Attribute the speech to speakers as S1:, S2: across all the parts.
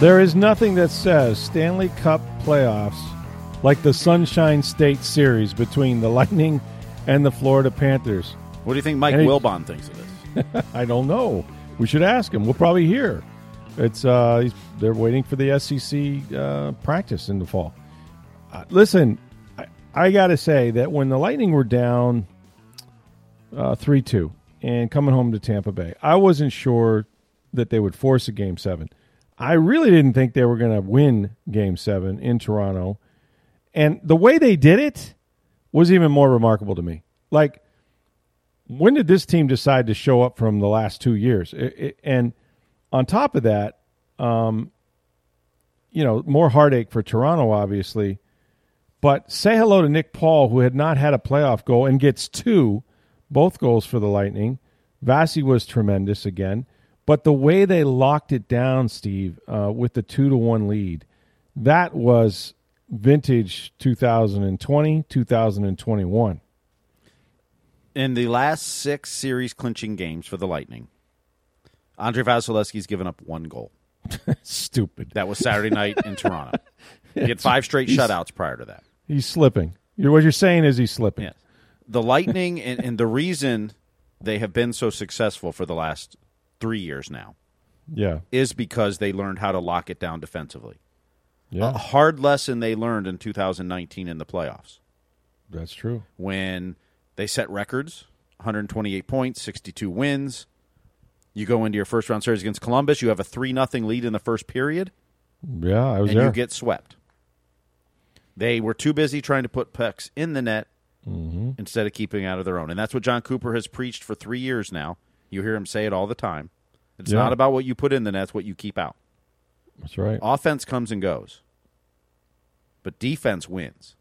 S1: There is nothing that says Stanley Cup playoffs like the Sunshine State series between the Lightning and the Florida Panthers.
S2: What do you think Mike
S1: And
S2: Wilbon thinks of this?
S1: I don't know. We should ask him. We'll probably hear. It's uh, he's, they're waiting for the SEC uh, practice in the fall. Uh, listen, I, I got to say that when the Lightning were down uh, three two and coming home to Tampa Bay, I wasn't sure that they would force a game seven. I really didn't think they were going to win game seven in Toronto, and the way they did it was even more remarkable to me. Like when did this team decide to show up from the last two years? It- it- and on top of that, um, you know, more heartache for Toronto, obviously. But say hello to Nick Paul, who had not had a playoff goal and gets two, both goals for the Lightning. Vasi was tremendous again. But the way they locked it down, Steve, uh, with the two to one lead, that was vintage 2020, 2021.
S2: In the last six series clinching games for the Lightning, Andrei Vasilevskiy's given up one goal.
S1: Stupid.
S2: That was Saturday night in Toronto. He had five straight shutouts prior to that.
S1: He's slipping. You're, what you're saying is he's slipping.
S2: Yes. The Lightning, and, and the reason they have been so successful for the last three years now
S1: Yeah.
S2: is because they learned how to lock it down defensively.
S1: Yeah.
S2: A hard lesson they learned in 2019 in the playoffs
S1: That's true.
S2: when they set records 128 points, 62 wins. You go into your first round series against Columbus, you have a 3 nothing lead in the first period,
S1: Yeah, I was
S2: and
S1: there.
S2: you get swept. They were too busy trying to put pucks in the net
S1: Mm-hmm.
S2: instead of keeping out of their own. And that's what Jon Cooper has preached for three years now. You hear him say it all the time. It's
S1: Yeah.
S2: not about what you put in the net, it's what you keep out.
S1: That's right.
S2: Offense comes and goes, but defense wins.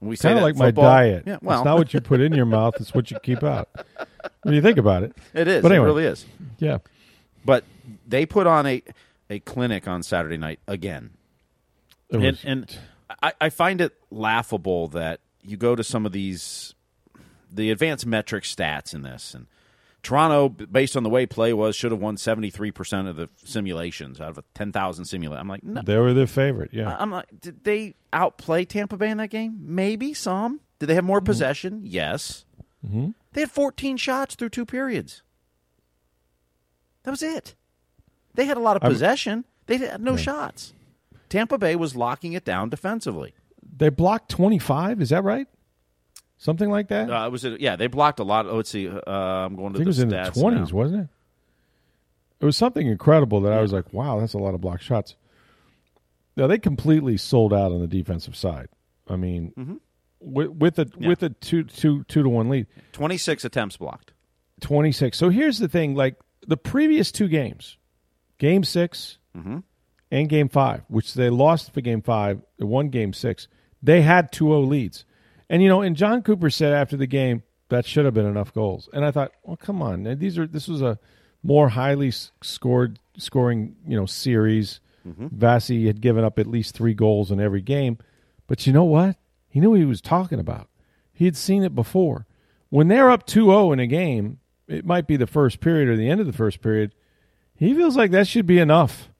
S2: We say
S1: Kind of like my diet.
S2: Yeah, well,
S1: it's not what you put in your mouth; it's what you keep out. When you think about it,
S2: it is.
S1: But anyway.
S2: It really is.
S1: yeah,
S2: But they put on a a clinic on Saturday night again.
S1: it
S2: and, and I, I find it laughable that you go to some of these the advanced metric stats in this and Toronto, based on the way play was, should have won seventy three percent of the simulations out of a ten thousand simulate. I'm like, no,
S1: they were their favorite. Yeah,
S2: I'm like, did they outplay Tampa Bay in that game? Maybe some. Did they have
S1: Mm-hmm.
S2: more possession? Yes. They had 14 shots through two periods. That was it. They had a lot of possession. They had no shots. Tampa Bay was locking it down defensively.
S1: they blocked twenty five. Is that right? Something like that.
S2: Uh, it was yeah. They blocked a lot. Oh, let's see. Uh, I'm going
S1: I
S2: to
S1: think it was in the twenties,
S2: now.
S1: wasn't it? It was something incredible that I was like, "Wow, that's a lot of block shots." Now they completely sold out on the defensive side. I mean,
S2: Mm-hmm.
S1: with, with a with a two two two to one lead,
S2: 26 attempts blocked.
S1: 26. So here's the thing like the previous two games, game 6 and game five, which they lost for game five, they won game six, they had 2 0 leads. And, you know, and Jon Cooper said after the game, that should have been enough goals. And I thought, well, come on. These are This was a more highly scored, scoring, you know, series. Mm-hmm. Vasi had given up at least three goals in every game. But you know what? He knew what he was talking about. He had seen it before. When they're up 2 0 in a game, it might be the first period or the end of the first period. He feels like that should be enough,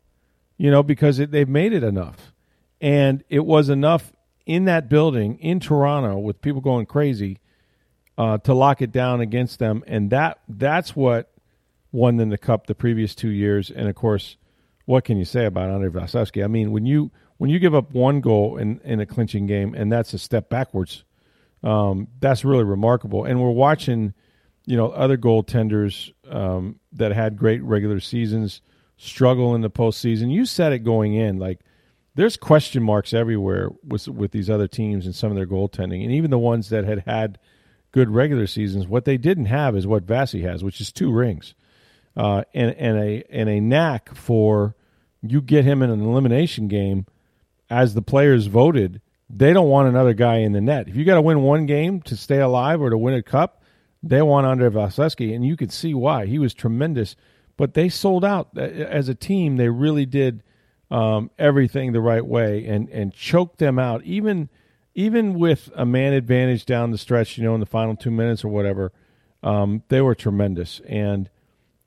S1: you know, because it, they've made it enough. And it was enough in that building in Toronto with people going crazy uh, to lock it down against them. And that that's what won them the cup the previous two years. And of course, what can you say about Andrei Vasilevskiy? I mean, when you when you give up one goal in, in a clinching game and that's a step backwards, um, that's really remarkable. And we're watching, you know, other goaltenders um, that had great regular seasons struggle in the postseason. You said it going in, like there's question marks everywhere with with these other teams and some of their goaltending, and even the ones that had had good regular seasons. What they didn't have is what Vasi has, which is two rings. uh, and and a and a knack for you get him in an elimination game as the players voted. They don't want another guy in the net. If you got to win one game to stay alive or to win a cup, they want Andrei Vasilevskiy, and you could see why he was tremendous. But they sold out as a team. They really did um, everything the right way and and choke them out. Even even with a man advantage down the stretch, you know, in the final two minutes or whatever, um, they were tremendous. And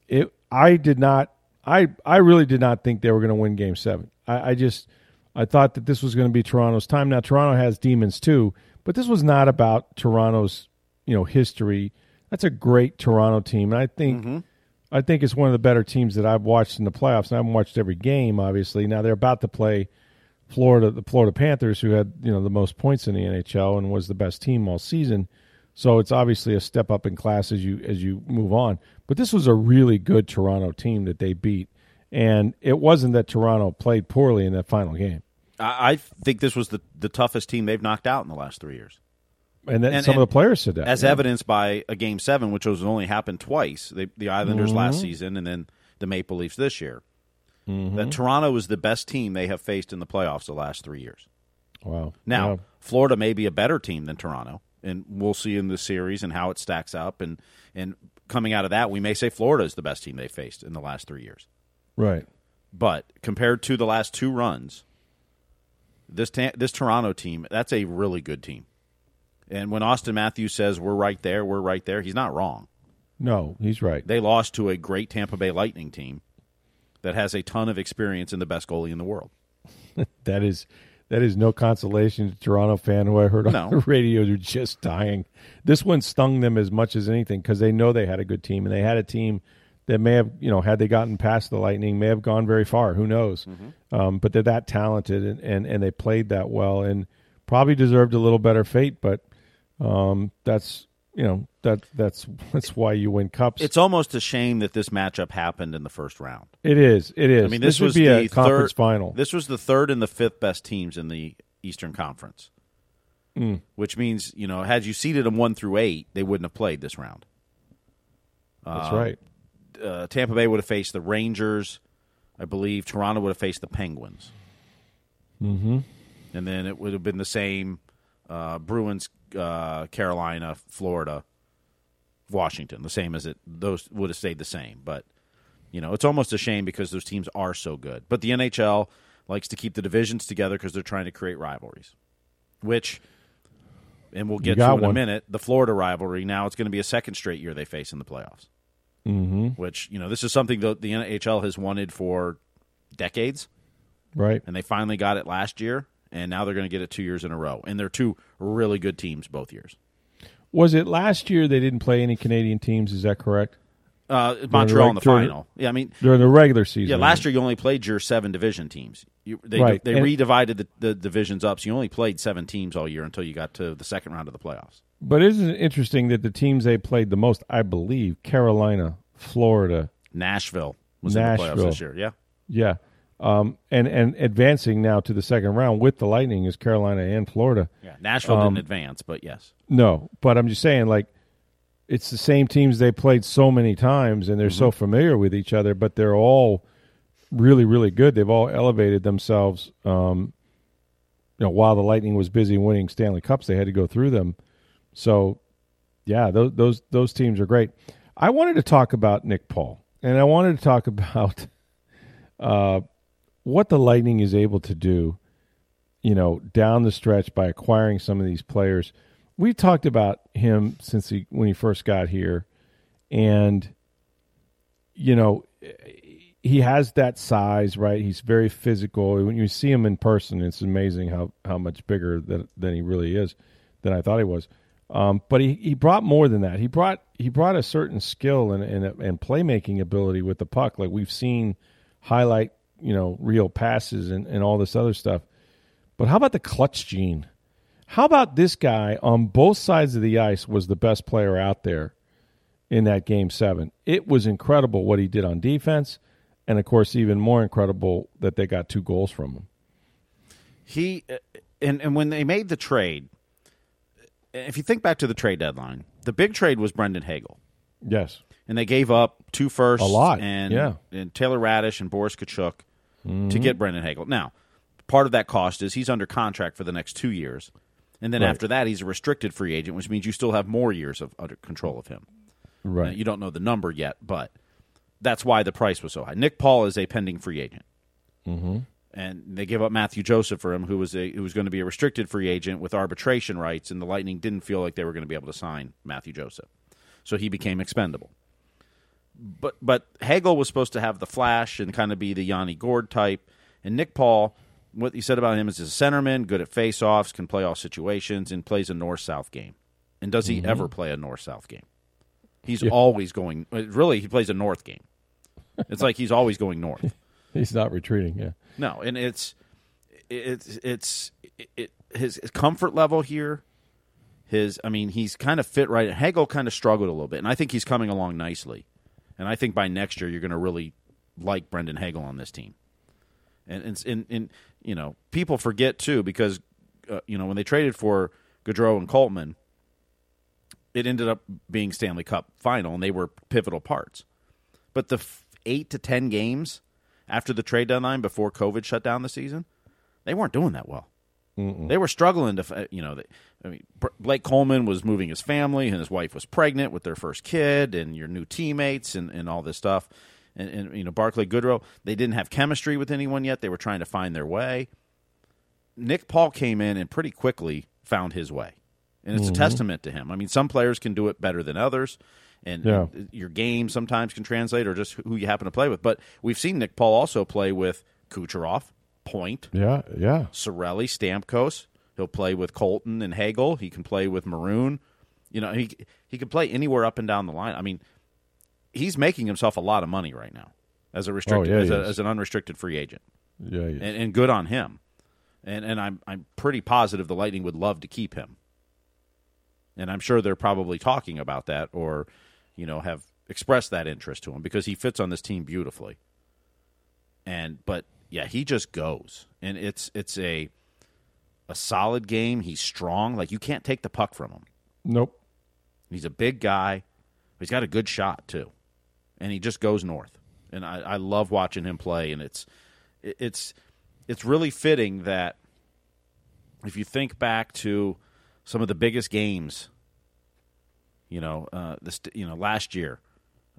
S1: it, I did not, I, I really did not think they were going to win Game Seven. I, I just, I thought that this was going to be Toronto's time. Now Toronto has demons too, but this was not about Toronto's, you know, history. That's a great Toronto team, and I think. Mm-hmm. I think it's one of the better teams that I've watched in the playoffs. And I haven't watched every game, obviously. Now they're about to play Florida, the Florida Panthers, who had you know the most points in the NHL and was the best team all season. So it's obviously a step up in class as you as you move on. But this was a really good Toronto team that they beat, and it wasn't that Toronto played poorly in that final game.
S2: I think this was the the toughest team they've knocked out in the last three years.
S1: And, then and some and of the players said that,
S2: as yeah. evidenced by a game seven, which was only happened twice. They, the Islanders mm-hmm. last season, and then the Maple Leafs this year. Mm-hmm. That Toronto is the best team they have faced in the playoffs the last three years.
S1: Wow.
S2: Now,
S1: yeah.
S2: Florida may be a better team than Toronto, and we'll see in the series and how it stacks up. And, and coming out of that, we may say Florida is the best team they faced in the last three years.
S1: Right.
S2: But compared to the last two runs, this ta- this Toronto team, that's a really good team. And when Auston Matthews says we're right there, we're right there, he's not wrong.
S1: No, he's right.
S2: They lost to a great Tampa Bay Lightning team that has a ton of experience and the best goalie in the world.
S1: that is that is no consolation to Toronto fan who I heard on no. the radio are just dying. This one stung them as much as anything because they know they had a good team and they had a team that may have you know had they gotten past the Lightning may have gone very far. Who knows? Mm-hmm. Um, but they're that talented and, and and they played that well and probably deserved a little better fate. But um, that's you know that that's that's why you win cups.
S2: It's almost a shame that this matchup happened in the first round.
S1: It is. It is. I mean, this, this was be the a conference
S2: third,
S1: final.
S2: This was the third and the fifth best teams in the Eastern Conference, mm. which means you know had you seeded them one through eight, they wouldn't have played this round.
S1: That's um, right.
S2: Uh, Tampa Bay would have faced the Rangers. I believe Toronto would have faced the Penguins.
S1: Mm-hmm.
S2: And then it would have been the same uh, Bruins, uh, Carolina, Florida, Washington, the same as it. Those would have stayed the same, but you know it's almost a shame because those teams are so good. But the NHL likes to keep the divisions together because they're trying to create rivalries, which. And we'll get to in one. a minute. The Florida rivalry. Now it's going to be a second straight year they face in the playoffs.
S1: Mm-hmm.
S2: Which you know, this is something that the NHL has wanted for decades,
S1: right?
S2: And they finally got it last year and now they're going to get it two years in a row. And they're two really good teams both years.
S1: Was it last year they didn't play any Canadian teams? Is that correct?
S2: Uh, Montreal in the final. Yeah, I mean
S1: during the regular season.
S2: Yeah, last year you only played your seven division teams. You, they right. they and redivided the, the, divisions up, so you only played seven teams all year until you got to the second round of the playoffs.
S1: But isn't it interesting that the teams they played the most, I believe, Carolina, Florida,
S2: Nashville was
S1: Nashville.
S2: in the playoffs this year. Yeah,
S1: yeah. Um, and and advancing now to the second round with the Lightning is Carolina and Florida.
S2: Yeah, Nashville um, didn't advance, but yes.
S1: No, but I'm just saying, like, it's the same teams they played so many times, and they're mm-hmm. so familiar with each other, but they're all really, really good. They've all elevated themselves. Um, you know, while the Lightning was busy winning Stanley Cups, they had to go through them. So, yeah, those those those teams are great. I wanted to talk about Nick Paul, and I wanted to talk about. Uh, what the Lightning is able to do, you know, down the stretch by acquiring some of these players. We talked about him since he when he first got here, and you know, he has that size, right? He's very physical. When you see him in person, it's amazing how how much bigger than than he really is than I thought he was. Um, but he, he brought more than that. He brought he brought a certain skill and, and and playmaking ability with the puck, like we've seen highlight you know, real passes and, and all this other stuff. But how about the clutch gene? How about this guy on both sides of the ice was the best player out there in that game seven? It was incredible what he did on defense, and of course, even more incredible that they got two goals from him.
S2: He uh, and and when they made the trade, if you think back to the trade deadline, the big trade was Brandon Hagel.
S1: Yes.
S2: and they gave up two firsts,
S1: A lot,
S2: and
S1: yeah.
S2: and Taylor Raddysh and Boris Katchouk to get Brandon Hagel. Now, part of that cost is he's under contract for the next two years, and then
S1: Right.
S2: after that, he's a restricted free agent, which means you still have more years of under control of him. Now,
S1: Right.
S2: you don't know the number yet, but that's why the price was so high. Nick Paul is a pending free agent, mm-hmm. and they give up Mathieu Joseph for him, who was a who was going to be a restricted free agent with arbitration rights, and the Lightning didn't feel like they were going to be able to sign Mathieu Joseph, so he became expendable. But but Hagel was supposed to have the flash and kind of be the Yanni Gourde type, and Nick Paul. What you said about him is he's a centerman, good at face-offs, can play all situations, and plays a north-south game. And does he mm-hmm. ever play a north-south game? He's always going. Really, he plays a north game. It's like he's always going north.
S1: He's not retreating. Yeah.
S2: No, and it's it's it's it, his, his comfort level here. His, I mean, he's kind of fit right. Hagel kind of struggled a little bit, and I think he's coming along nicely. And I think by next year, you're going to really like Brandon Hagel on this team. And and, and, and you know, people forget too because uh, you know when they traded for Goodrow and Coleman, it ended up being Stanley Cup final, and they were pivotal parts. But the f- eight to ten games after the trade deadline, before COVID shut down the season, they weren't doing that well. They were struggling to, you know. I mean, Blake Coleman was moving his family, and his wife was pregnant with their first kid, and your new teammates, and, and all this stuff. And, and you know, Barclay Goodrow, they didn't have chemistry with anyone yet. They were trying to find their way. Nick Paul came in and pretty quickly found his way. And it's a mm-hmm. testament to him. I mean, some players can do it better than others, and
S1: Yeah.
S2: Uh, your game sometimes can translate or just who you happen to play with. But we've seen Nick Paul also play with Kucherov, Point,
S1: Yeah. Yeah.
S2: Cirelli, Stamkos. He'll play with Colton and Hagel. He can play with Maroon. You know, he he can play anywhere up and down the line. I mean, he's making himself a lot of money right now as a restricted
S1: Oh, yeah,
S2: as, a, as an unrestricted free agent
S1: Yeah. yeah.
S2: and, and good on him. And and I'm I'm pretty positive the Lightning would love to keep him. And I'm sure they're probably talking about that or, you know, have expressed that interest to him because he fits on this team beautifully. And but yeah, he just goes. And it's it's a a solid game. He's strong. Like you can't take the puck from him.
S1: Nope.
S2: He's a big guy. He's got a good shot too, and he just goes north. And I, I love watching him play. And it's it's it's really fitting that if you think back to some of the biggest games, you know, uh, this you know last year,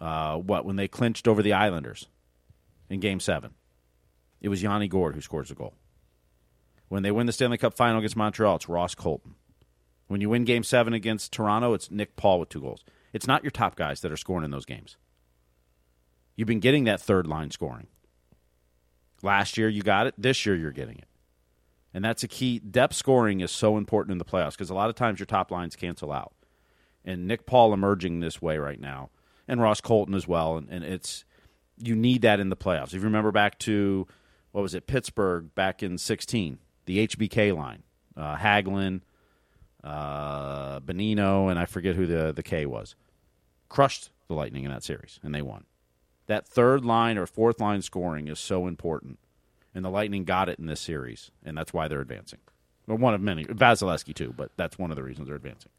S2: uh, what when they clinched over the Islanders in Game Seven, it was Yanni Gourde who scores the goal. When they win the Stanley Cup final against Montreal, it's Ross Colton. When you win game seven against Toronto, it's Nick Paul with two goals. It's not your top guys that are scoring in those games. You've been getting that third line scoring. Last year you got it. This year you're getting it. And that's a key. Depth scoring is so important in the playoffs because a lot of times your top lines cancel out. And Nick Paul emerging this way right now, and Ross Colton as well. And, and it's you need that in the playoffs. If you remember back to what was it, Pittsburgh back in '16, the HBK line, uh, Hagelin, uh, Bonino, and I forget who the the K was, crushed the Lightning in that series, and they won. That third line or fourth line scoring is so important, and the Lightning got it in this series, and that's why they're advancing. Well, one of many, Vasilevskiy too, but that's one of the reasons they're advancing.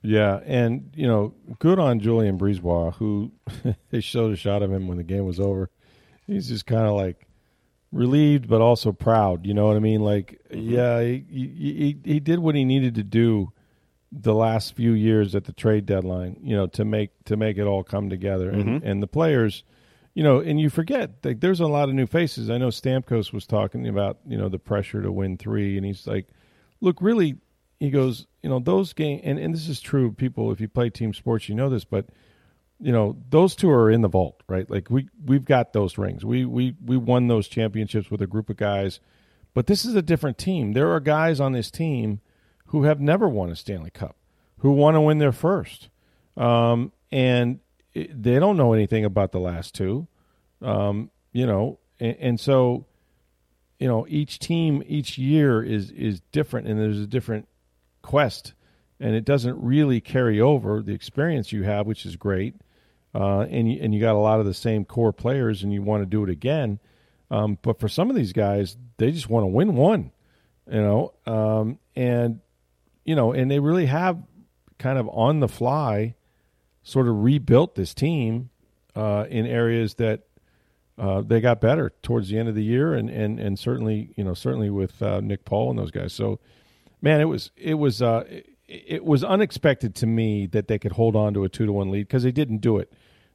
S1: Yeah, and you know, good on Julien Brisebois, who they showed a shot of him when the game was over. He's just kind of like relieved, but also proud. You know what I mean? Like, mm-hmm. yeah, he, he he did what he needed to do the last few years at the trade deadline. You know, to make to make it all come together, and mm-hmm. and the players. You know, and you forget like there's a lot of new faces. I know Stamkos was talking about you know the pressure to win three, and he's like, look, really, he goes, you know, those game, and, and this is true. People, if you play team sports, you know this, but you know, those two are in the vault, right? Like we we've got those rings. We we we won those championships with a group of guys, but this is a different team. There are guys on this team who have never won a Stanley Cup, who want to win their first, um, and it, they don't know anything about the last two, um, you know, and, and so you know each team each year is is different and there's a different quest and it doesn't really carry over the experience you have which is great uh, and you, and you got a lot of the same core players and you want to do it again um, but for some of these guys they just want to win one you know um, and you know and they really have kind of on the fly sort of rebuilt this team uh, in areas that uh, they got better towards the end of the year, and and and certainly you know certainly with uh, Nick Paul and those guys. So, man, it was it was uh, it, it was unexpected to me that they could hold on to a two to one lead because they didn't do it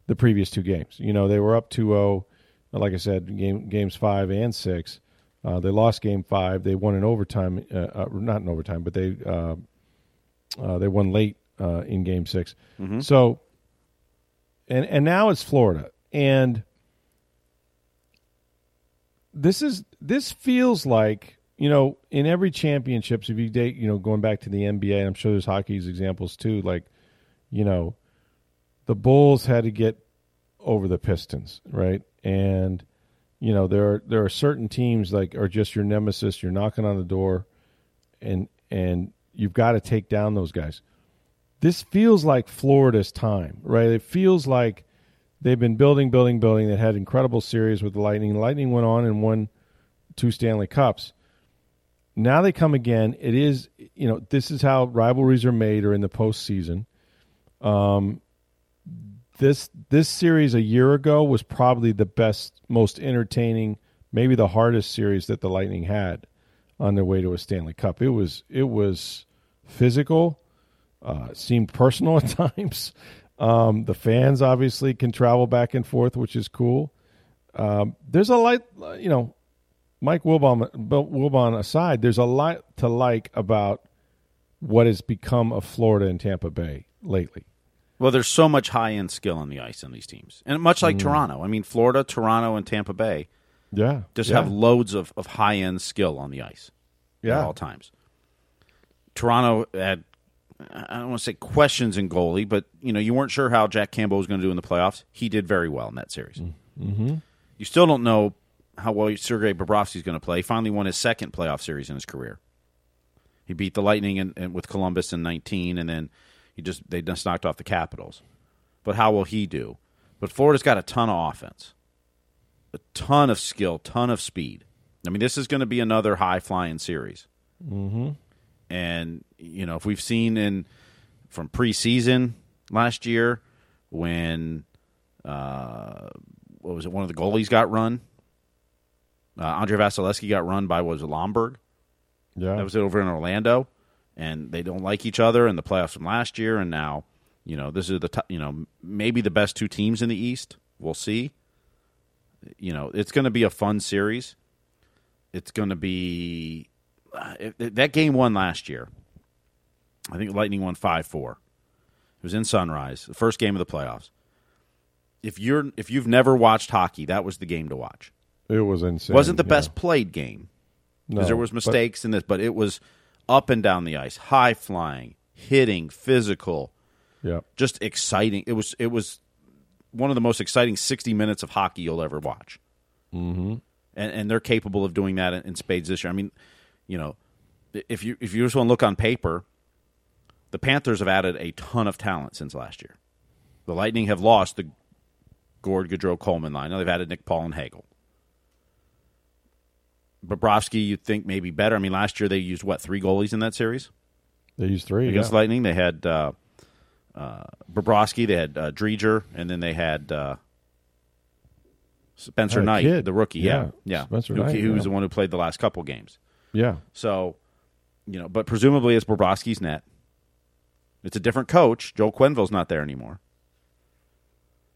S1: the previous two games. You know, they were up 2-0, like I said, game games five and six. Uh, they lost game five. They won in overtime, uh, uh, not in overtime, but they uh, uh, they won late uh, in game 6
S2: Mm-hmm.
S1: So, and and now it's Florida, and this is this feels like you know in every championships if you date you know going back to the NBA, and I'm sure there's hockey's examples too. Like, you know, the Bulls had to get over the Pistons, right? And you know there are there are certain teams like are just your nemesis. You're knocking on the door, and and you've got to take down those guys. This feels like Florida's time, right? It feels like they've been building, building, building. They had incredible series with the Lightning. Lightning went on and won two Stanley Cups. Now they come again. It is, you know, this is how rivalries are made or in the postseason. Um, this this series a year ago was probably the best, most entertaining, maybe the hardest series that the Lightning had on their way to a Stanley Cup. It was it was physical, uh, seemed personal at times. Um, the fans obviously can travel back and forth, which is cool. Um, there's a light, you know, Mike Wilbon, Wilbon aside, there's a lot to like about what has become of Florida and Tampa Bay lately.
S2: Well, there's so much high end skill on the ice in these teams, and much
S1: Mm.
S2: like Toronto. I mean, Florida, Toronto, and Tampa Bay
S1: Yeah,
S2: just
S1: yeah.
S2: have loads of, of high end skill on the ice
S1: yeah.
S2: at all times. Toronto had I don't want to say questions in goalie, but you know you weren't sure how Jack Campbell was going to do in the playoffs. He did very well in that series. Mm-hmm. You still don't know how well Sergei Bobrovsky is going to play. He finally won his second playoff series in his career. He beat the Lightning in, in, with Columbus in 19, and then he just they just knocked off the Capitals. But how will he do? But Florida's got a ton of offense, a ton of skill, ton of speed. I mean, this is going to be another high flying series. Mm-hmm. And you know, if we've seen in from preseason last year when uh, what was it? One of the goalies got run. Uh, Andrei Vasilevskiy got run by was it Lomberg.
S1: yeah.
S2: That was over in Orlando, and they don't like each other in the playoffs from last year. And now, you know, this is the t- you know maybe the best two teams in the East. We'll see. You know, it's going to be a fun series. It's going to be uh, it- that game won last year. I think Lightning won five four. It was in Sunrise, the first game of the playoffs. If you're if you've never watched hockey, that was the game to watch.
S1: It was insane.
S2: wasn't the
S1: yeah.
S2: best played game because
S1: No,
S2: there was
S1: but-
S2: mistakes in this, but it was up and down the ice, high flying, hitting, physical,
S1: yeah,
S2: just exciting. It was it was one of the most exciting sixty minutes of hockey you'll ever watch. Mm-hmm. And and they're capable of doing that in, in spades this year. I mean, you know, if you if you just want to look on paper, the Panthers have added a ton of talent since last year. The Lightning have lost the Gourde Goodrow Coleman line. Now they've added Nick Paul and Hagel. Bobrovsky, you'd think maybe better. I mean, last year they used what three goalies in that series
S1: they used three
S2: against
S1: yeah.
S2: Lightning. They had uh, uh, Bobrovsky, they had uh, Driedger, and then they had uh, Spencer
S1: Had
S2: Knight,
S1: kid.
S2: the rookie. Yeah,
S1: Yeah,
S2: yeah.
S1: Spencer
S2: who,
S1: Knight,
S2: who was
S1: yeah.
S2: the one who played the last couple games.
S1: Yeah,
S2: So, you know, but presumably it's Bobrovsky's net. It's a different coach. Joel Quenneville's not there anymore.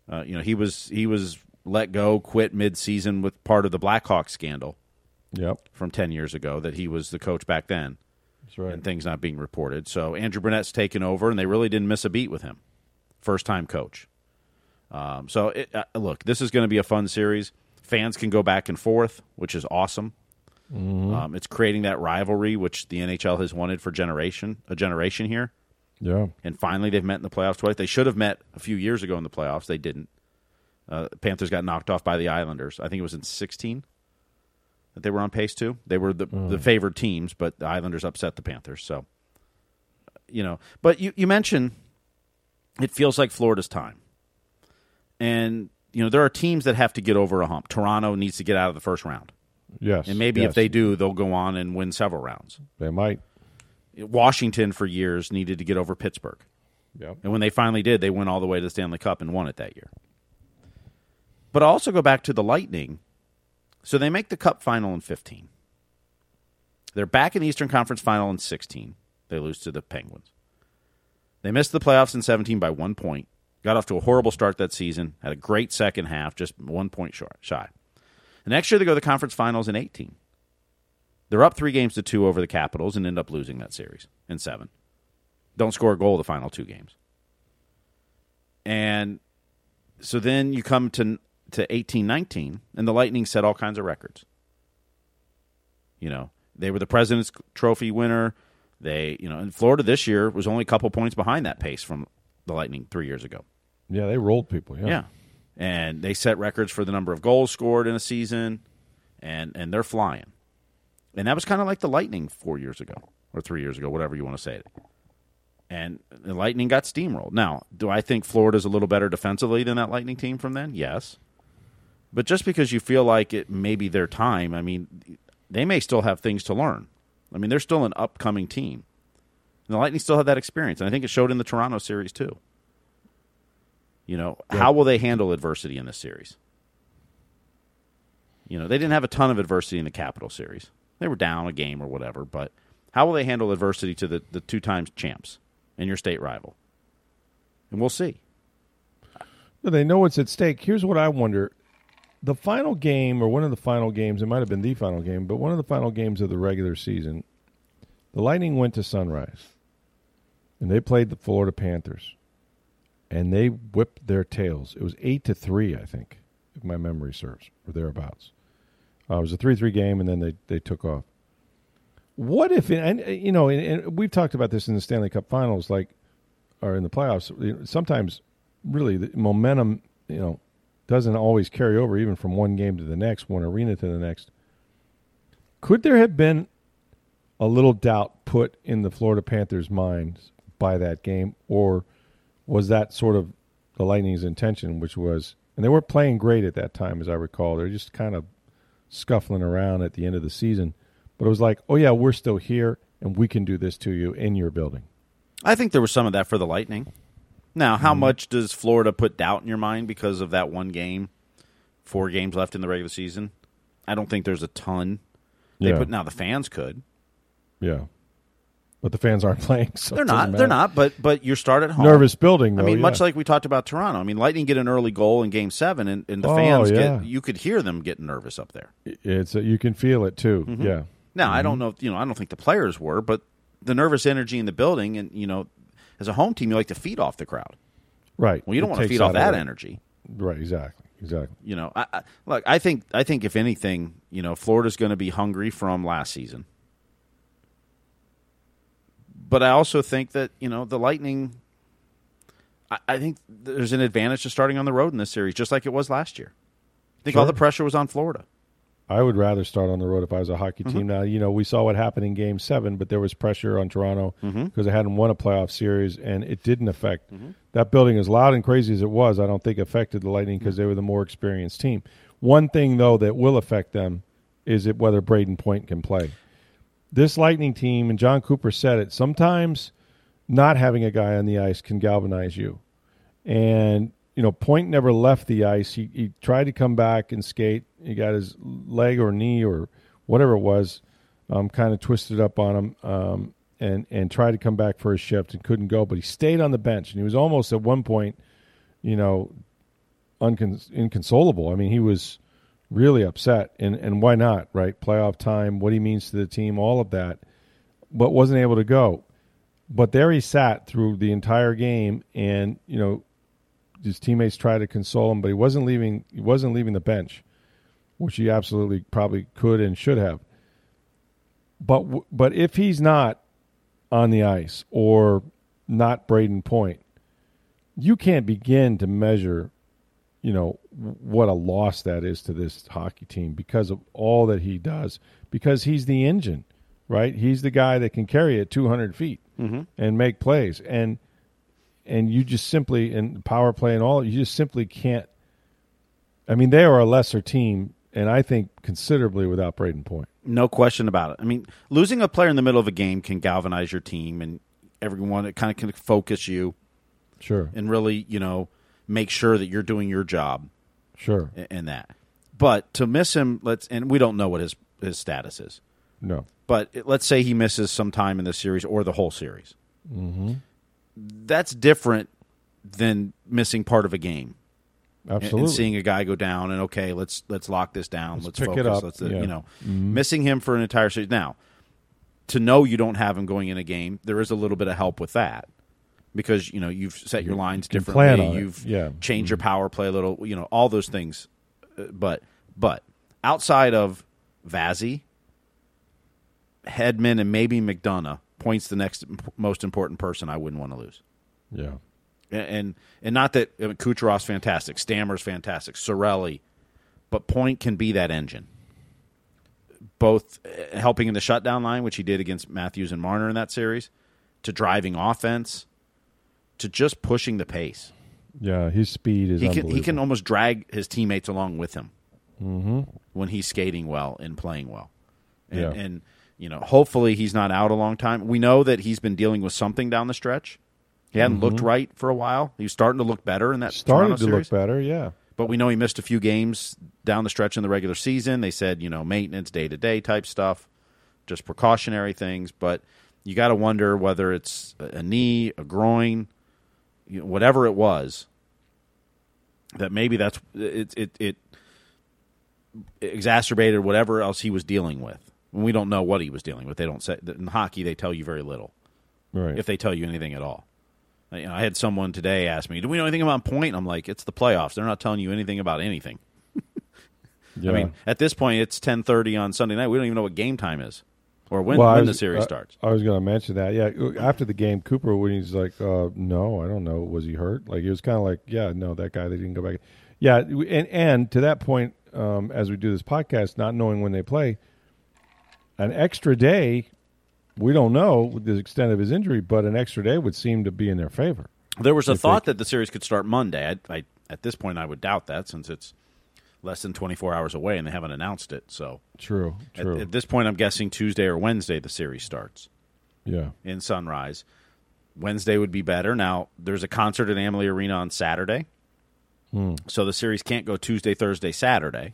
S2: Uh, you know, he was he was let go, quit mid-season with part of the Blackhawks scandal
S1: yep,
S2: from ten years ago. That he was the coach back then
S1: that's right.
S2: and things not being reported. So Andrew Brunette's taken over, and they really didn't miss a beat with him. First time coach. Um, so it, uh, look, this is going to be a fun series. Fans can go back and forth, which is awesome. Um, it's creating that rivalry which the NHL has wanted for generation a generation here,
S1: yeah,
S2: and finally they've met in the playoffs twice. They should have met a few years ago in the playoffs. They didn't. Uh, Panthers got knocked off by the Islanders. I think it was in sixteen that they were on pace to. They were the, the mm. favored teams, but the Islanders upset the Panthers. So, you know, but you, you mentioned it feels like Florida's time. And, you know, there are teams that have to get over a hump. Toronto needs to get out of the first round.
S1: yes.
S2: And maybe
S1: yes.
S2: if they do, they'll go on and win several rounds.
S1: they might.
S2: Washington, for years, needed to get over Pittsburgh.
S1: Yep.
S2: And when they finally did, they went all the way to the Stanley Cup and won it that year. But I'll also go back to the Lightning. So they make the Cup final in 15. They're back in the Eastern Conference final in 16. They lose to the Penguins. They missed the playoffs in 17 by one point. Got off to a horrible start that season. Had a great second half, just one point shy. The next year they go to the conference finals in 18. They're up three games to two over the Capitals and end up losing that series in seven. Don't score a goal the final two games. And so then you come to to 18 19 and the Lightning set all kinds of records. You know, they were the President's Trophy winner. They, you know, in Florida this year was only a couple points behind that pace from the Lightning 3 years ago.
S1: Yeah, they rolled people. Yeah.
S2: Yeah. And they set records for the number of goals scored in a season and and they're flying. And that was kind of like the Lightning 4 years ago or 3 years ago, whatever you want to say it. And the Lightning got steamrolled. Now, do I think Florida's a little better defensively than that Lightning team from then? Yes. But just because you feel like it may be their time, I mean, they may still have things to learn. I mean, they're still an upcoming team. And the Lightning still have that experience, and I think it showed in the Toronto series too. You know, yeah. how will they handle adversity in this series? You know, they didn't have a ton of adversity in the Capital series. They were down a game or whatever, but how will they handle adversity to the, the two times champs and your state rival? And we'll see.
S1: They know what's at stake. Here's what I wonder the final game, or one of the final games, it might have been the final game, but one of the final games of the regular season, the Lightning went to Sunrise, and they played the Florida Panthers, and they whipped their tails. It was eight to three, I think, if my memory serves, or thereabouts. Uh, it was a three-three game, and then they they took off. What if, and you know, and, and we've talked about this in the Stanley Cup Finals, like, or in the playoffs. Sometimes, really, the momentum, you know doesn't always carry over even from one game to the next, one arena to the next. Could there have been a little doubt put in the Florida Panthers' minds by that game, or was that sort of the Lightning's intention, which was, and they weren't playing great at that time, as I recall. They're just kind of scuffling around at the end of the season, but it was like, oh yeah, we're still here, and we can do this to you in your building.
S2: I think there was some of that for the Lightning. Now, how mm-hmm. much does Florida put doubt in your mind because of that one game? Four games left in the regular season. I don't think there's a ton. They yeah. put now the fans could.
S1: Yeah. But the fans aren't playing, so
S2: they're not. They're not. But but you start at home.
S1: Nervous building. Though,
S2: I mean,
S1: yeah.
S2: much like we talked about Toronto. I mean, Lightning get an early goal in Game Seven, and, and the
S1: oh,
S2: fans
S1: yeah.
S2: get. You could hear them getting nervous up there.
S1: It's a, you can feel it too. Mm-hmm. Yeah.
S2: Now
S1: mm-hmm.
S2: I don't know. If, you know, I don't think the players were, but the nervous energy in the building, and you know, as a home team, you like to feed off the crowd.
S1: Right.
S2: Well, you don't want to feed off that energy.
S1: Right. Exactly. Exactly.
S2: You know, I, I, look. I think. I think if anything, you know, Florida's going to be hungry from last season. But I also think that you know the Lightning. I, I think there's an advantage to starting on the road in this series, just like it was last year. I think
S1: sure.
S2: all the pressure was on Florida.
S1: I would rather start on the road if I was a hockey team. Mm-hmm. Now, you know, we saw what happened in Game Seven, but there was pressure on Toronto because
S2: mm-hmm.
S1: they hadn't won a playoff series, and it didn't affect mm-hmm. that building. As loud and crazy as it was, I don't think affected the Lightning because they were the more experienced team. One thing though that will affect them is it whether Brayden Point can play. This Lightning team, and Jon Cooper said it. Sometimes not having a guy on the ice can galvanize you, and you know, Point never left the ice. He, he tried to come back and skate. He got his leg or knee or whatever it was, um, kind of twisted up on him, um, and and tried to come back for his shift and couldn't go. But he stayed on the bench, and he was almost at one point, you know, inconsolable. I mean, he was really upset, and and why not? Right, playoff time, what he means to the team, all of that, but wasn't able to go. But there he sat through the entire game, and you know his teammates tried to console him, but he wasn't leaving. He wasn't leaving the bench, which he absolutely probably could and should have. But but if he's not on the ice or not Brayden Point, you can't begin to measure, you know, what a loss that is to this hockey team because of all that he does. Because he's the engine, right? He's the guy that can carry it 200 feet
S2: mm-hmm.
S1: and make plays and and you just simply and power play and all you just simply can't. I mean, they are a lesser team, and I think considerably without Brayden Point.
S2: No question about it. I mean, losing a player in the middle of a game can galvanize your team, and everyone it kind of can focus you.
S1: Sure.
S2: and really, you know, make sure that you're doing your job
S1: Sure.
S2: in, that. But to miss him, let's and we don't know what his his status is.
S1: No.
S2: But it- let's say he misses some time in the series or the whole series.
S1: Mm-hmm.
S2: That's different than missing part of a game
S1: Absolutely.
S2: and seeing a guy go down. And okay, let's let's lock this down. Let's,
S1: Let's pick
S2: focus.
S1: it up.
S2: Let's uh,
S1: Yeah.
S2: you know
S1: Mhm.
S2: missing him for an entire series. Now, to know you don't have him going in a game, there is a little bit of help with that because you know you've set your lines
S1: can
S2: differently.
S1: plan on it.
S2: You've
S1: Yeah. Mm-hmm.
S2: changed your power play a little. You know all those things. Uh, But but outside of Vazzy, Hedman, and maybe McDonagh, points the next most important person I wouldn't want to lose.
S1: Yeah.
S2: And and, not that I mean, Kucherov's fantastic, Stammer's fantastic, Cirelli, but Point can be that engine. Both uh, helping in the shutdown line, which he did against Matthews and Marner in that series, to driving offense, to just pushing the pace.
S1: Yeah. His speed is
S2: He can he can almost drag his teammates along with him
S1: Mm-hmm.
S2: when he's skating well and playing well. And,
S1: Yeah.
S2: and you know, hopefully he's not out a long time. We know that he's been dealing with something down the stretch. He hadn't looked right for a while. He was starting to look better in that
S1: Mm-hmm. Started
S2: Toronto
S1: to
S2: series.
S1: look better. Yeah.
S2: But we know he missed a few games down the stretch in the regular season. They said, you know, maintenance, day to day type stuff, just precautionary things. But you got to wonder whether it's a a knee, a groin, you know, whatever it was. That maybe that's it. It, it exacerbated whatever else he was dealing with. We don't know what he was dealing with. They don't say in hockey. They tell you very little
S1: Right.
S2: if they tell you anything at all. You know, I had someone today ask me, "Do we know anything about point?" I'm like, "It's the playoffs. They're not telling you anything about anything."
S1: yeah.
S2: I mean, at this point, it's 10:30 on Sunday night. We don't even know what game time is or when
S1: Well,
S2: when the series
S1: uh,
S2: starts.
S1: I was going to mention that. Yeah, after the game, Cooper when he's like, uh, "No, I don't know. Was he hurt?" Like it was kind of like, "Yeah, no, that guy. They didn't go back." Yeah, and and to that point, um, as we do this podcast, not knowing when they play, an extra day, we don't know the extent of his injury, but an extra day would seem to be in their favor.
S2: There was a thought that the series could start Monday. I, I, at this point, I would doubt that since it's less than 24 hours away and they haven't announced it. So
S1: True,
S2: at, at this point, I'm guessing Tuesday or Wednesday the series starts.
S1: yeah,
S2: in Sunrise. Wednesday would be better. Now, there's a concert at Amalie Arena on Saturday.
S1: Hmm.
S2: So the series can't go Tuesday, Thursday, Saturday.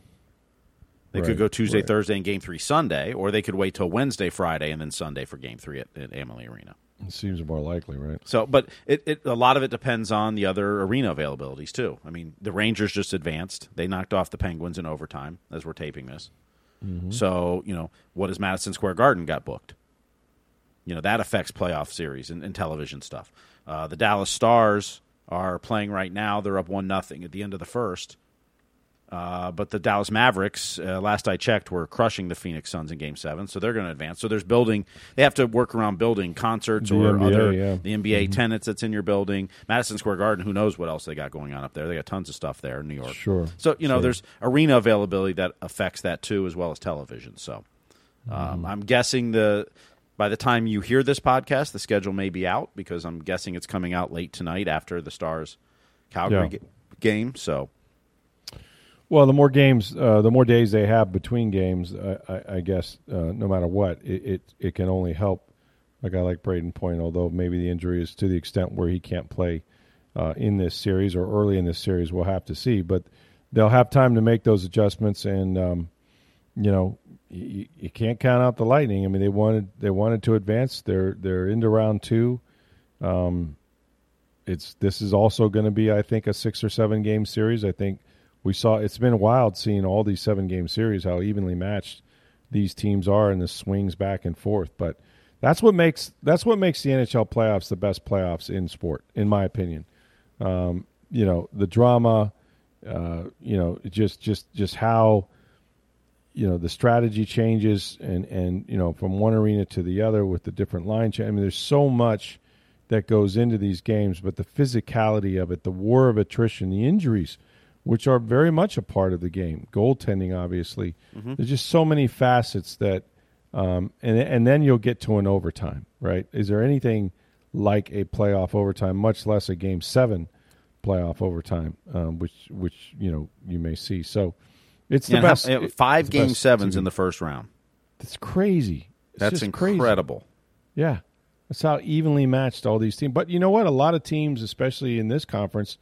S2: They could go Tuesday,
S1: right.
S2: Thursday, and Game 3 Sunday, or they could wait till Wednesday, Friday, and then Sunday for Game 3 at, at Amalie Arena.
S1: it seems more likely, right?
S2: So, but it, it a lot of it depends on the other arena availabilities too. I mean, the Rangers just advanced; they knocked off the Penguins in overtime as we're taping this. So, you know, what does Madison Square Garden got booked? You know that affects playoff series and, and television stuff. Uh, the Dallas Stars are playing right now; they're up one nothing at the end of the first. Uh, but the Dallas Mavericks, uh, last I checked, were crushing the Phoenix Suns in Game Seven, so they're going to advance. So there's building; they have to work around building concerts
S1: The
S2: or
S1: NBA,
S2: other
S1: yeah.
S2: the NBA tenants that's in your building. Madison Square Garden, who knows what else they got going on up there? They got tons of stuff there in New York.
S1: Sure,
S2: So you know,
S1: sure.
S2: there's arena availability that affects that too, as well as television. So
S1: Mm-hmm.
S2: um, I'm guessing the by the time you hear this podcast, the schedule may be out because I'm guessing it's coming out late tonight after the Stars Calgary
S1: Yeah.
S2: ga- game. So
S1: Well, the more games, uh, the more days they have between games, I, I, I guess, uh, no matter what, it, it it can only help a guy like Brayden Point. Although maybe the injury is to the extent where he can't play uh, in this series or early in this series, we'll have to see. But they'll have time to make those adjustments, and um, you know, you, you can't count out the Lightning. I mean, they wanted they wanted to advance. They're they're into round two. Um, it's this is also going to be, I think, a six or seven game series. I think we saw it's been wild seeing all these seven game series how evenly matched these teams are and the swings back and forth. But that's what makes that's what makes the NHL playoffs the best playoffs in sport, in my opinion. Um, you know, the drama, uh, you know, just just just how you know the strategy changes and and you know from one arena to the other with the different line. I mean, there's so much that goes into these games, but the physicality of it, the war of attrition, the injuries, which are very much a part of the game, goaltending, obviously. There's just so many facets that, um, and and then you'll get to an overtime, right? Is there anything like a playoff overtime, much less a game seven playoff overtime, um, which which you know you may see. So it's the
S2: Yeah,
S1: best.
S2: how- five
S1: it's
S2: game sevens
S1: to-
S2: in the first round.
S1: That's crazy. It's
S2: That's
S1: just crazy.
S2: incredible.
S1: Yeah, That's how evenly matched all these teams. But you know what? A lot of teams, especially in this conference,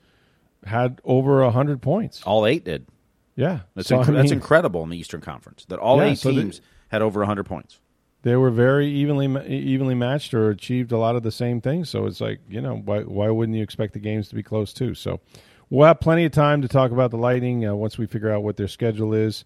S1: had over hundred points.
S2: All eight did.
S1: Yeah,
S2: That's,
S1: So,
S2: inc-
S1: I
S2: that's incredible in the Eastern Conference that all
S1: Yeah,
S2: eight
S1: so
S2: teams had over 100 points.
S1: They were very evenly evenly matched or achieved a lot of the same things. So it's like you know why why wouldn't you expect the games to be close too? So we'll have plenty of time to talk about the Lightning uh, once we figure out what their schedule is.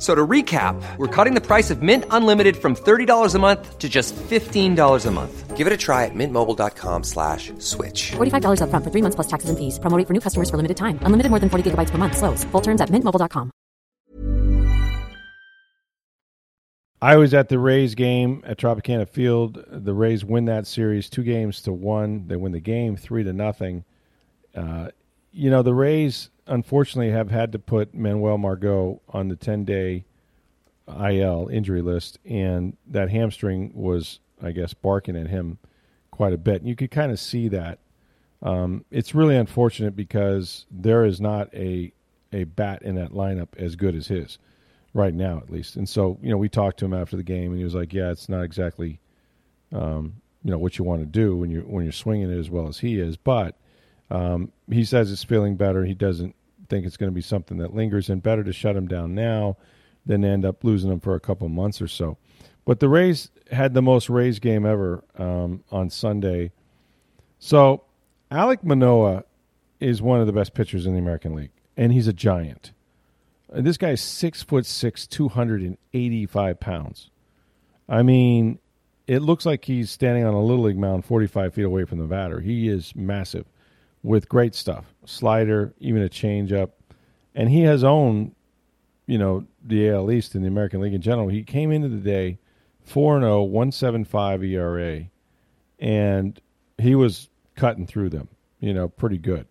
S3: F- So to recap, we're cutting the price of Mint Unlimited from $30 a month to just $15 a month. Give it a try at mintmobile.com slash switch.
S4: $45 upfront for three months plus taxes and fees. Promo rate for new customers for limited time. Unlimited more than 40 gigabytes per month. Slows. Full terms at mintmobile.com.
S1: I was at the Rays game at Tropicana Field. The Rays win that series two games to one. They win the game three to nothing. Uh, you know, the Rays unfortunately have had to put Manuel Margot on the 10 day IL injury list, and that hamstring was, I guess, barking at him quite a bit. And you could kind of see that. Um, it's really unfortunate because there is not a a bat in that lineup as good as his right now, at least. And so, you know, we talked to him after the game, and he was like, "Yeah, it's not exactly, um, you know, what you want to do when you when you're swinging it as well as he is." But um, he says it's feeling better. He doesn't think it's going to be something that lingers, and better to shut him down now than end up losing him for a couple months or so. But the Rays had the most Rays game ever um, on Sunday. So Alek Manoah is one of the best pitchers in the American League, and he's a giant. And this guy's six foot six, two hundred and eighty-five pounds. I mean, it looks like he's standing on a little league mound, forty-five feet away from the batter. He is massive, with great stuff, slider, even a changeup, and he has owned, you know, the AL East and the American League in general. He came into the day four and 0, 175 ERA, and he was cutting through them, you know, pretty good.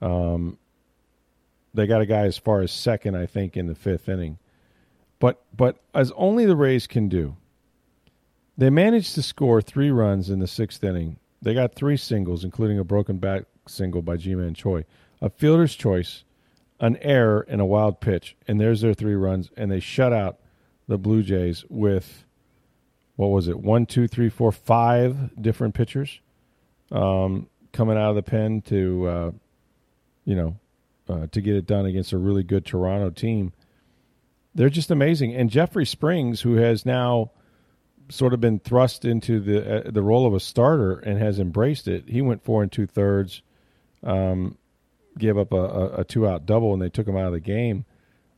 S1: Um, they got a guy as far as second, I think, in the fifth inning. But but as only the Rays can do, they managed to score three runs in the sixth inning. They got three singles, including a broken back single by Ji-Man Choi, a fielder's choice, an error, and a wild pitch. And there's their three runs, and they shut out the Blue Jays with what was it? One, two, three, four, five different pitchers um, coming out of the pen to, uh, you know, uh, to get it done against a really good Toronto team. They're just amazing. And Jeffrey Springs, who has now sort of been thrust into the uh, the role of a starter and has embraced it, he went four and two thirds, um, gave up a, a, a two out double, and they took him out of the game.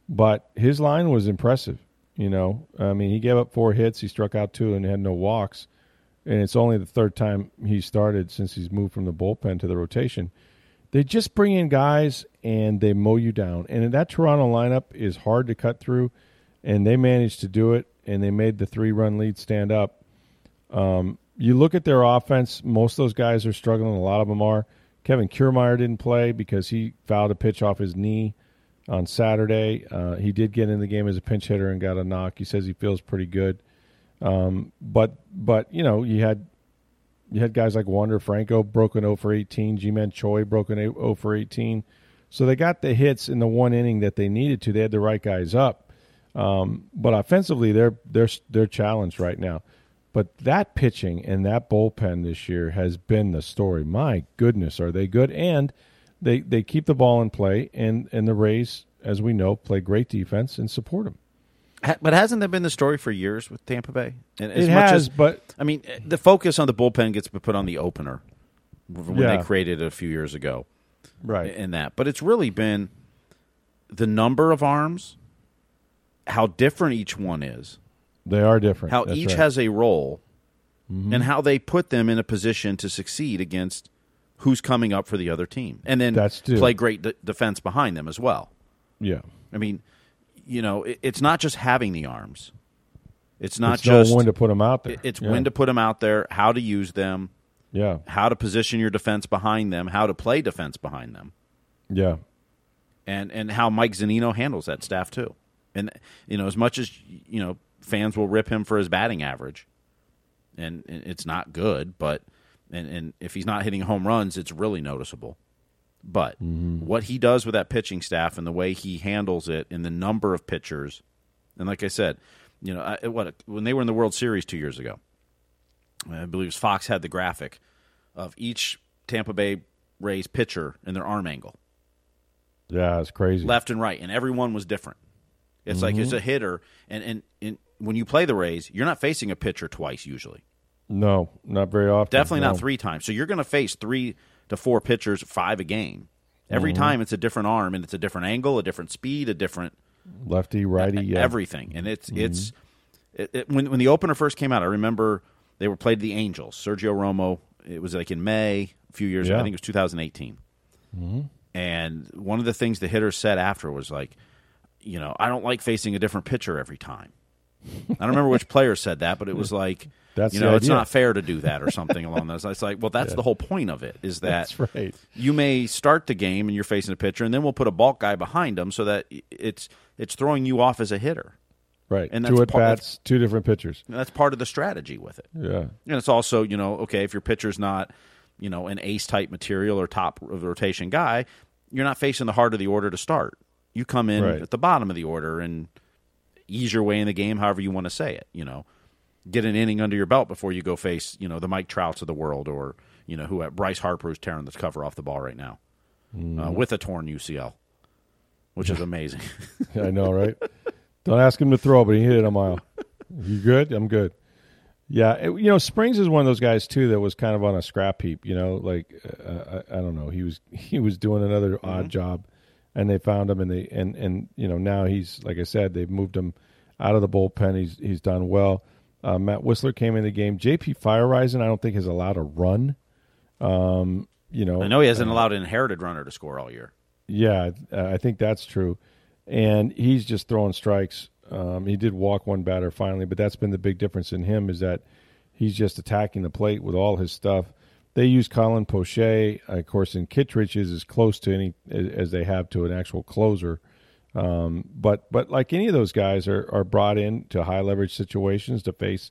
S1: But his line was impressive. You know, I mean, he gave up four hits, he struck out two, and had no walks. And it's only the third time he started since he's moved from the bullpen to the rotation. They just bring in guys and they mow you down. And that Toronto lineup is hard to cut through, and they managed to do it. And they made the three-run lead stand up. Um, you look at their offense; most of those guys are struggling. A lot of them are. Kevin Kiermaier didn't play because he fouled a pitch off his knee on Saturday. Uh, he did get in the game as a pinch hitter and got a knock. He says he feels pretty good. Um, but but you know you had you had guys like Wander Franco broken 0 for 18, Ji-Man Choi broken 0 for 18. So they got the hits in the one inning that they needed to. They had the right guys up. Um, but offensively, they're they're they're challenged right now. But that pitching and that bullpen this year has been the story. My goodness, are they good? And they they keep the ball in play, and and the Rays, as we know, play great defense and support them.
S2: But hasn't that been the story for years with Tampa Bay? And as
S1: It
S2: much
S1: has,
S2: as,
S1: but
S2: I mean, the focus on the bullpen gets put on the opener when
S1: Yeah.
S2: they created it a few years ago.
S1: right,
S2: in that. But it's really been the number of arms, how different each one is,
S1: they are different.
S2: how
S1: That's
S2: each
S1: right.
S2: has a role, mm-hmm. and how they put them in a position to succeed against who's coming up for the other team, and then
S1: That's
S2: play great de- defense behind them as well.
S1: yeah.
S2: I mean, you know, it, it's not just having the arms. It's not
S1: it's
S2: just
S1: when to put them out there.
S2: it- It's
S1: yeah.
S2: when to put them out there, how to use them,
S1: yeah,
S2: how to position your defense behind them, how to play defense behind them.
S1: yeah.
S2: and and how Mike Zunino handles that staff too. And you know, as much as you know, fans will rip him for his batting average, and, and it's not good. But and, and if he's not hitting home runs, it's really noticeable. But mm-hmm. what he does with that pitching staff and the way he handles it, and the number of pitchers, and like I said, you know, I, what when they were in the World Series two years ago, I believe it was Fox had the graphic of each Tampa Bay Rays pitcher and their arm angle,
S1: Yeah, it's crazy.
S2: left and right, and everyone was different. It's like it's mm-hmm. a hitter, and, and and when you play the Rays, you're not facing a pitcher twice usually.
S1: No, not very often.
S2: Definitely
S1: no.
S2: not three times. So you're going to face three to four pitchers, five a game. Every
S1: Mm-hmm.
S2: time it's a different arm, and it's a different angle, a different speed, a different
S1: Lefty, righty, yeah. Mm-hmm.
S2: everything. And it's it's it, it, when when the opener first came out. I remember they were played the Angels. Sergio Romo. It was like in May a few years. ago. I think it was 2018.
S1: Mm-hmm.
S2: And one of the things the hitters said after was like, you know, I don't like facing a different pitcher every time. I don't remember which player said that, but it was like,
S1: That's
S2: you know, it's not fair to do that or something along those lines. It's like, well, that's the whole point of it is that
S1: That's right.
S2: you may start the game and you're facing a pitcher, and then we'll put a balk guy behind him so that it's it's throwing you off as a hitter.
S1: Right.
S2: And
S1: two
S2: that's
S1: at bats, two different pitchers.
S2: That's part of the strategy with it.
S1: Yeah.
S2: And it's also, you know, okay, if your pitcher's not, you know, an ace type material or top of the rotation guy, you're not facing the heart of the order to start. You come in
S1: Right.
S2: at the bottom of the order and ease your way in the game, however you want to say it. You know, get an inning under your belt before you go face, you know, the Mike Trouts of the world or you know who at Bryce Harper is tearing the cover off the ball right now uh, with a torn UCL, which is amazing.
S1: I know, right? Don't ask him to throw, but he hit it a mile. You good? I'm good. Yeah, it- you know, Springs is one of those guys too that was kind of on a scrap heap. You know, like uh, I, I don't know, he was he was doing another odd job, and they found him, and they and and you know now he's like I said, they've moved him out of the bullpen. He's he's done well. Uh, Matt Wisler came in the game. JP Feyereisen, I don't think has allowed a run. Um, you know,
S2: I know he hasn't allowed an inherited runner to score all year.
S1: yeah, uh, I think that's true. And he's just throwing strikes. Um, he did walk one batter finally, but that's been the big difference in him is that he's just attacking the plate with all his stuff. They use Colin Poche, of course, and Kittredge is as close to any as they have to an actual closer. Um, but but like any of those guys are, are brought in to high leverage situations to face,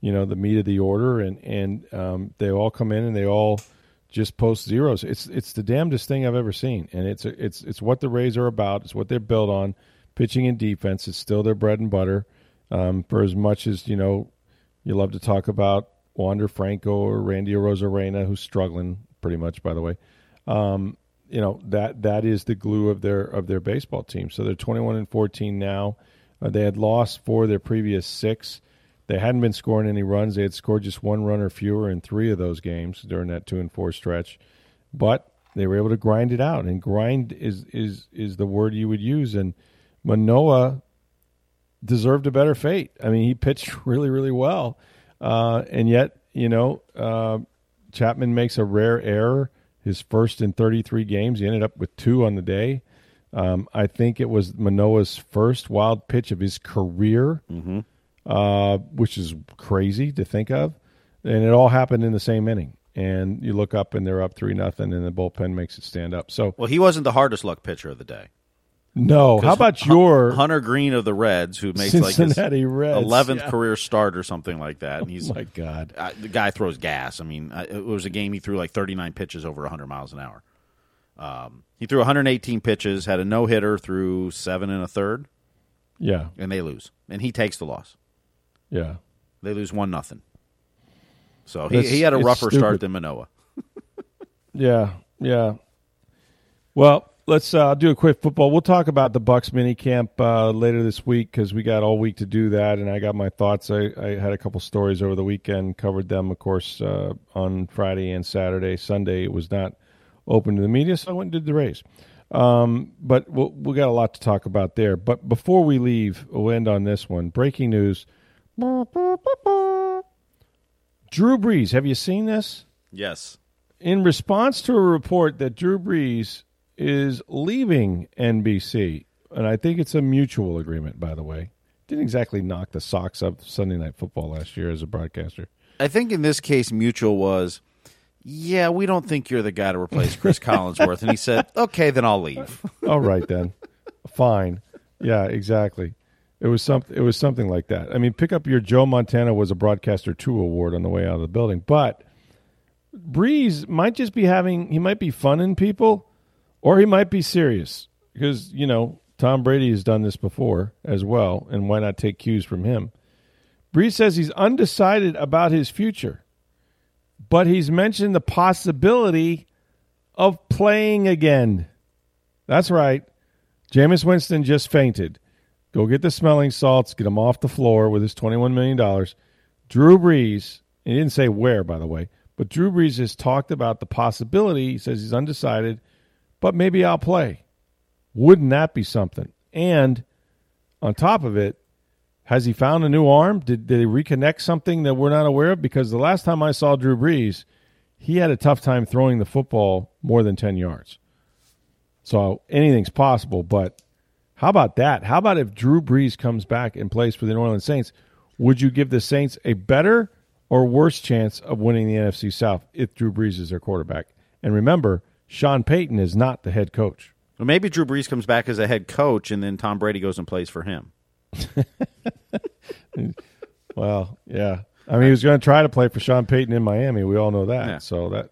S1: you know, the meat of the order, and and um, they all come in and they all just post zeros. It's it's the damnedest thing I've ever seen, and it's it's it's what the Rays are about. It's what they're built on. Pitching and defense is still their bread and butter. Um, for as much as you know, you love to talk about Wander Franco or Randy Arozarena, who's struggling pretty much, by the way. Um, you know that that is the glue of their of their baseball team. So they're twenty one and fourteen now. Uh, they had lost four of their previous six. They hadn't been scoring any runs. They had scored just one run or fewer in three of those games during that two and four stretch. But they were able to grind it out, and grind is is is the word you would use. And Manoah deserved a better fate. I mean, he pitched really, really well, uh, and yet you know uh, Chapman makes a rare error. His first in 33 games, he ended up with two on the day. Um, I think it was Manoah's first wild pitch of his career, uh, which is crazy to think of, and it all happened in the same inning. And you look up and they're up three nothing, and the bullpen makes it stand up. So
S2: Well, he wasn't the hardest luck pitcher of the day.
S1: No, how about your
S2: Hunter Greene of the Reds, who makes
S1: Cincinnati
S2: like
S1: Reds,
S2: eleventh
S1: yeah.
S2: career start or something like that, and he's
S1: Oh my God.
S2: uh, the guy throws gas. I mean, uh, it was a game he threw like 39 pitches over 100 miles an hour. Um, he threw 118 pitches, had a no hitter through seven and a third,
S1: Yeah,
S2: and they lose, and he takes the loss.
S1: yeah.
S2: They lose one nothing. So he,
S1: That's-
S2: he had a rougher start than Manoah.
S1: Yeah, yeah. Well, let's uh, do a quick football. We'll talk about the Bucs mini camp uh, later this week because we got all week to do that, and I got my thoughts. I, I had a couple stories over the weekend, covered them, of course, uh, on Friday and Saturday. Sunday it was not open to the media, so I went and did the race. Um, but we'll, we got a lot to talk about there. But before we leave, we'll end on this one. Breaking news. Drew Brees, have you seen this?
S2: Yes.
S1: in response to a report that Drew Brees is leaving NBC, and I think it's a mutual agreement, by the way. Didn't exactly knock the socks up Sunday Night Football last year as a broadcaster.
S2: I think in this case, Mutual was, yeah, we don't think you're the guy to replace Cris Collinsworth. And he said, okay, then I'll leave.
S1: All right then, fine, yeah, exactly. It was something. It was something like that. I mean, pick up your Joe Montana was a broadcaster two award on the way out of the building, but Brees might just be having. He might be funning people, or he might be serious because you know Tom Brady has done this before as well, and why not take cues from him? Brees says he's undecided about his future, but he's mentioned the possibility of playing again. That's right. Jameis Winston just fainted. Go get the smelling salts, get him off the floor with his $21 million. Drew Brees, he didn't say where, by the way, but Drew Brees has talked about the possibility. He says he's undecided, but maybe I'll play. Wouldn't that be something? And on top of it, has he found a new arm? Did, did he reconnect something that we're not aware of? Because the last time I saw Drew Brees, he had a tough time throwing the football more than 10 yards. So anything's possible, but how about that? How about if Drew Brees comes back and plays for the New Orleans Saints? Would you give the Saints a better or worse chance of winning the NFC South if Drew Brees is their quarterback? And remember, Sean Payton is not the head coach.
S2: Well, maybe Drew Brees comes back as a head coach, and then Tom Brady goes and plays for him.
S1: well, yeah. I mean, he was going to try to play for Sean Payton in Miami. We all know that.
S2: Yeah.
S1: So that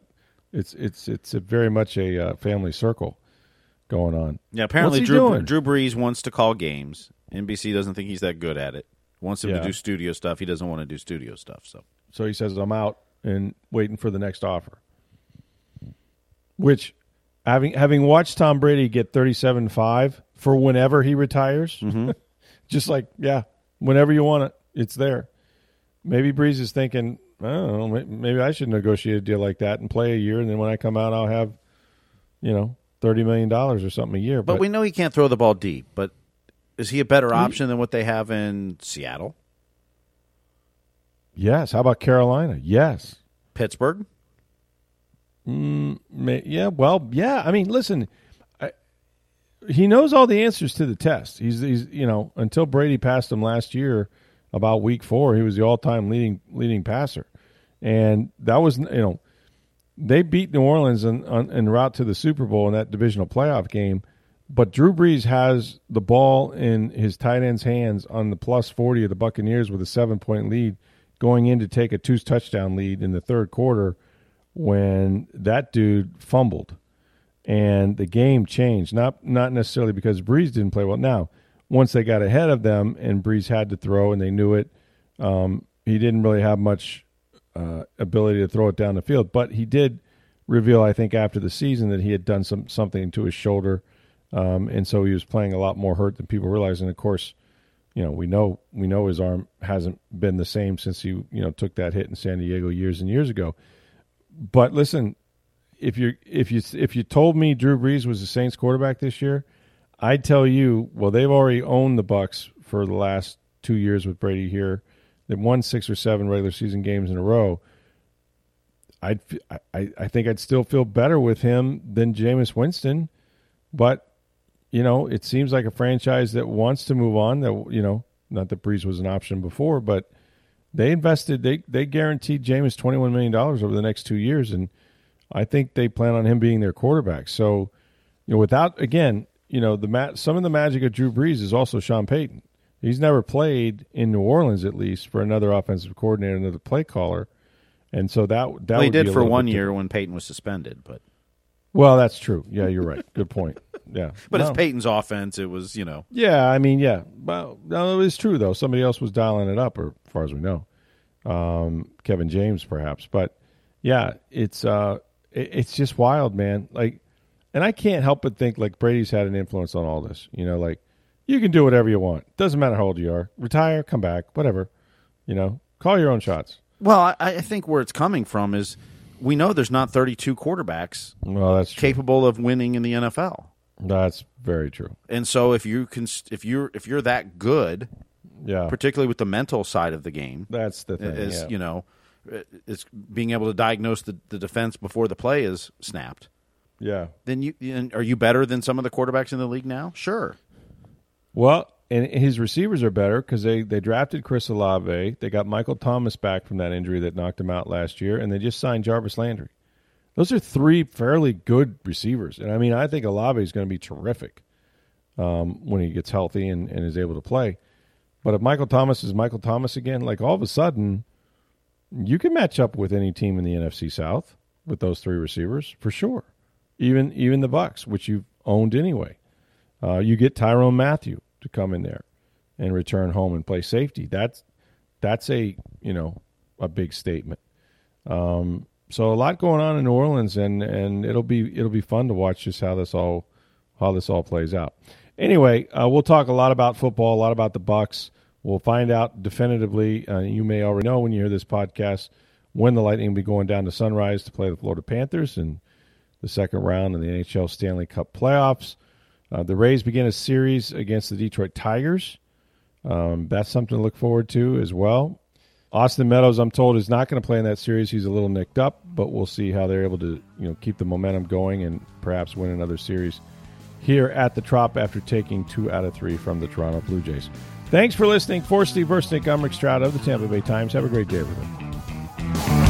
S1: it's it's it's a very much a uh, family circle going on.
S2: Yeah, apparently Drew
S1: doing?
S2: Drew Brees wants to call games. NBC doesn't think he's that good at it. Wants him
S1: Yeah.
S2: to do studio stuff. He doesn't want to do studio stuff. So
S1: So he says, I'm out and waiting for the next offer. Which, having having watched Tom Brady get 37 5 for whenever he retires, mm-hmm. just like, yeah, whenever you want it, it's there. Maybe Brees is thinking, I don't know, maybe I should negotiate a deal like that and play a year, and then when I come out, I'll have, you know, $30 million or something a year.
S2: But, we know he can't throw the ball deep. But is he a better option than what they have in Seattle,
S1: yes. How about Carolina? Yes.
S2: Pittsburgh?
S1: Mm, may, yeah, well, yeah. I mean, listen, I, he knows all the answers to the test. He's, he's, you know, until Brady passed him last year, about week four, he was the all-time leading leading passer, and that was, you know, they beat New Orleans en, en, en route to the Super Bowl in that divisional playoff game. But Drew Brees has the ball in his tight end's hands on the plus forty of the Buccaneers with a seven-point lead, going in to take a two touchdown lead in the third quarter when that dude fumbled and the game changed. Not not necessarily because Brees didn't play well. Now, once they got ahead of them and Brees had to throw and they knew it, um, he didn't really have much uh, ability to throw it down the field. But he did reveal, I think, after the season that he had done some something to his shoulder, um, and so he was playing a lot more hurt than people realized. And of course, you know we know we know his arm hasn't been the same since he you know took that hit in San Diego years and years ago. But listen, if you if you if you told me Drew Brees was the Saints quarterback this year, I'd tell you, well, they've already owned the Bucs for the last two years with Brady here. They've won six or seven regular season games in a row. I'd I, I think I'd still feel better with him than Jameis Winston, but you know it seems like a franchise that wants to move on. That you know, not that Brees was an option before, but they invested they they guaranteed Jameis twenty one million dollars over the next two years, and I think they plan on him being their quarterback. So, you know, without again, you know, the ma- some of the magic of Drew Brees is also Sean Payton. He's never played in New Orleans, at least for another offensive coordinator, another play caller, and so that that
S2: Well, he
S1: would be
S2: did
S1: a
S2: for one year
S1: different.
S2: when Payton was suspended, but
S1: Well, that's true. Yeah, you're right. Good point. Yeah,
S2: but
S1: No.
S2: it's Payton's offense. It was you know
S1: Yeah, I mean, yeah. Well, no, it's true though. Somebody else was dialing it up, or as far as we know, um, Kevin James perhaps. But yeah, it's uh, it, it's just wild, man. Like, and I can't help but think like Brady's had an influence on all this. You know, like you can do whatever you want. Doesn't matter how old you are. Retire, come back, whatever. You know, call your own shots.
S2: Well, I, I think where it's coming from is we know there's not 32 quarterbacks
S1: Well, that's true.
S2: capable of winning in the NFL,
S1: That's very true.
S2: and so if you can, if you're if you're that good,
S1: Yeah,
S2: particularly with the mental side of the game,
S1: that's the thing.
S2: is
S1: yeah.
S2: you know, it's being able to diagnose the, the defense before the play is snapped.
S1: yeah.
S2: Then you and are you better than some of the quarterbacks in the league now? Sure.
S1: Well, and his receivers are better because they, they drafted Chris Olave. They got Michael Thomas back from that injury that knocked him out last year, and they just signed Jarvis Landry. Those are three fairly good receivers, and I mean, I think Olave is going to be terrific um, when he gets healthy and, and is able to play. But if Michael Thomas is Michael Thomas again, like all of a sudden, you can match up with any team in the NFC South with those three receivers for sure. Even even the Bucs, which you've owned anyway. Uh, you get Tyrann Mathieu to come in there and return home and play safety. That's that's a you know a big statement. Um, so a lot going on in New Orleans, and and it'll be it'll be fun to watch just how this all how this all plays out. Anyway, uh, we'll talk a lot about football, a lot about the Bucs. We'll find out definitively. Uh, you may already know when you hear this podcast when the Lightning will be going down to Sunrise to play the Florida Panthers in the second round in the NHL Stanley Cup playoffs. Uh, the Rays begin a series against the Detroit Tigers. Um, that's something to look forward to as well. Austin Meadows, I'm told, is not going to play in that series. He's a little nicked up, but we'll see how they're able to, you know, keep the momentum going and perhaps win another series here at the Trop after taking two out of three from the Toronto Blue Jays. Thanks for listening. For Steve Versnick, I'm Rick Stroud of the Tampa Bay Times. Have a great day, everybody.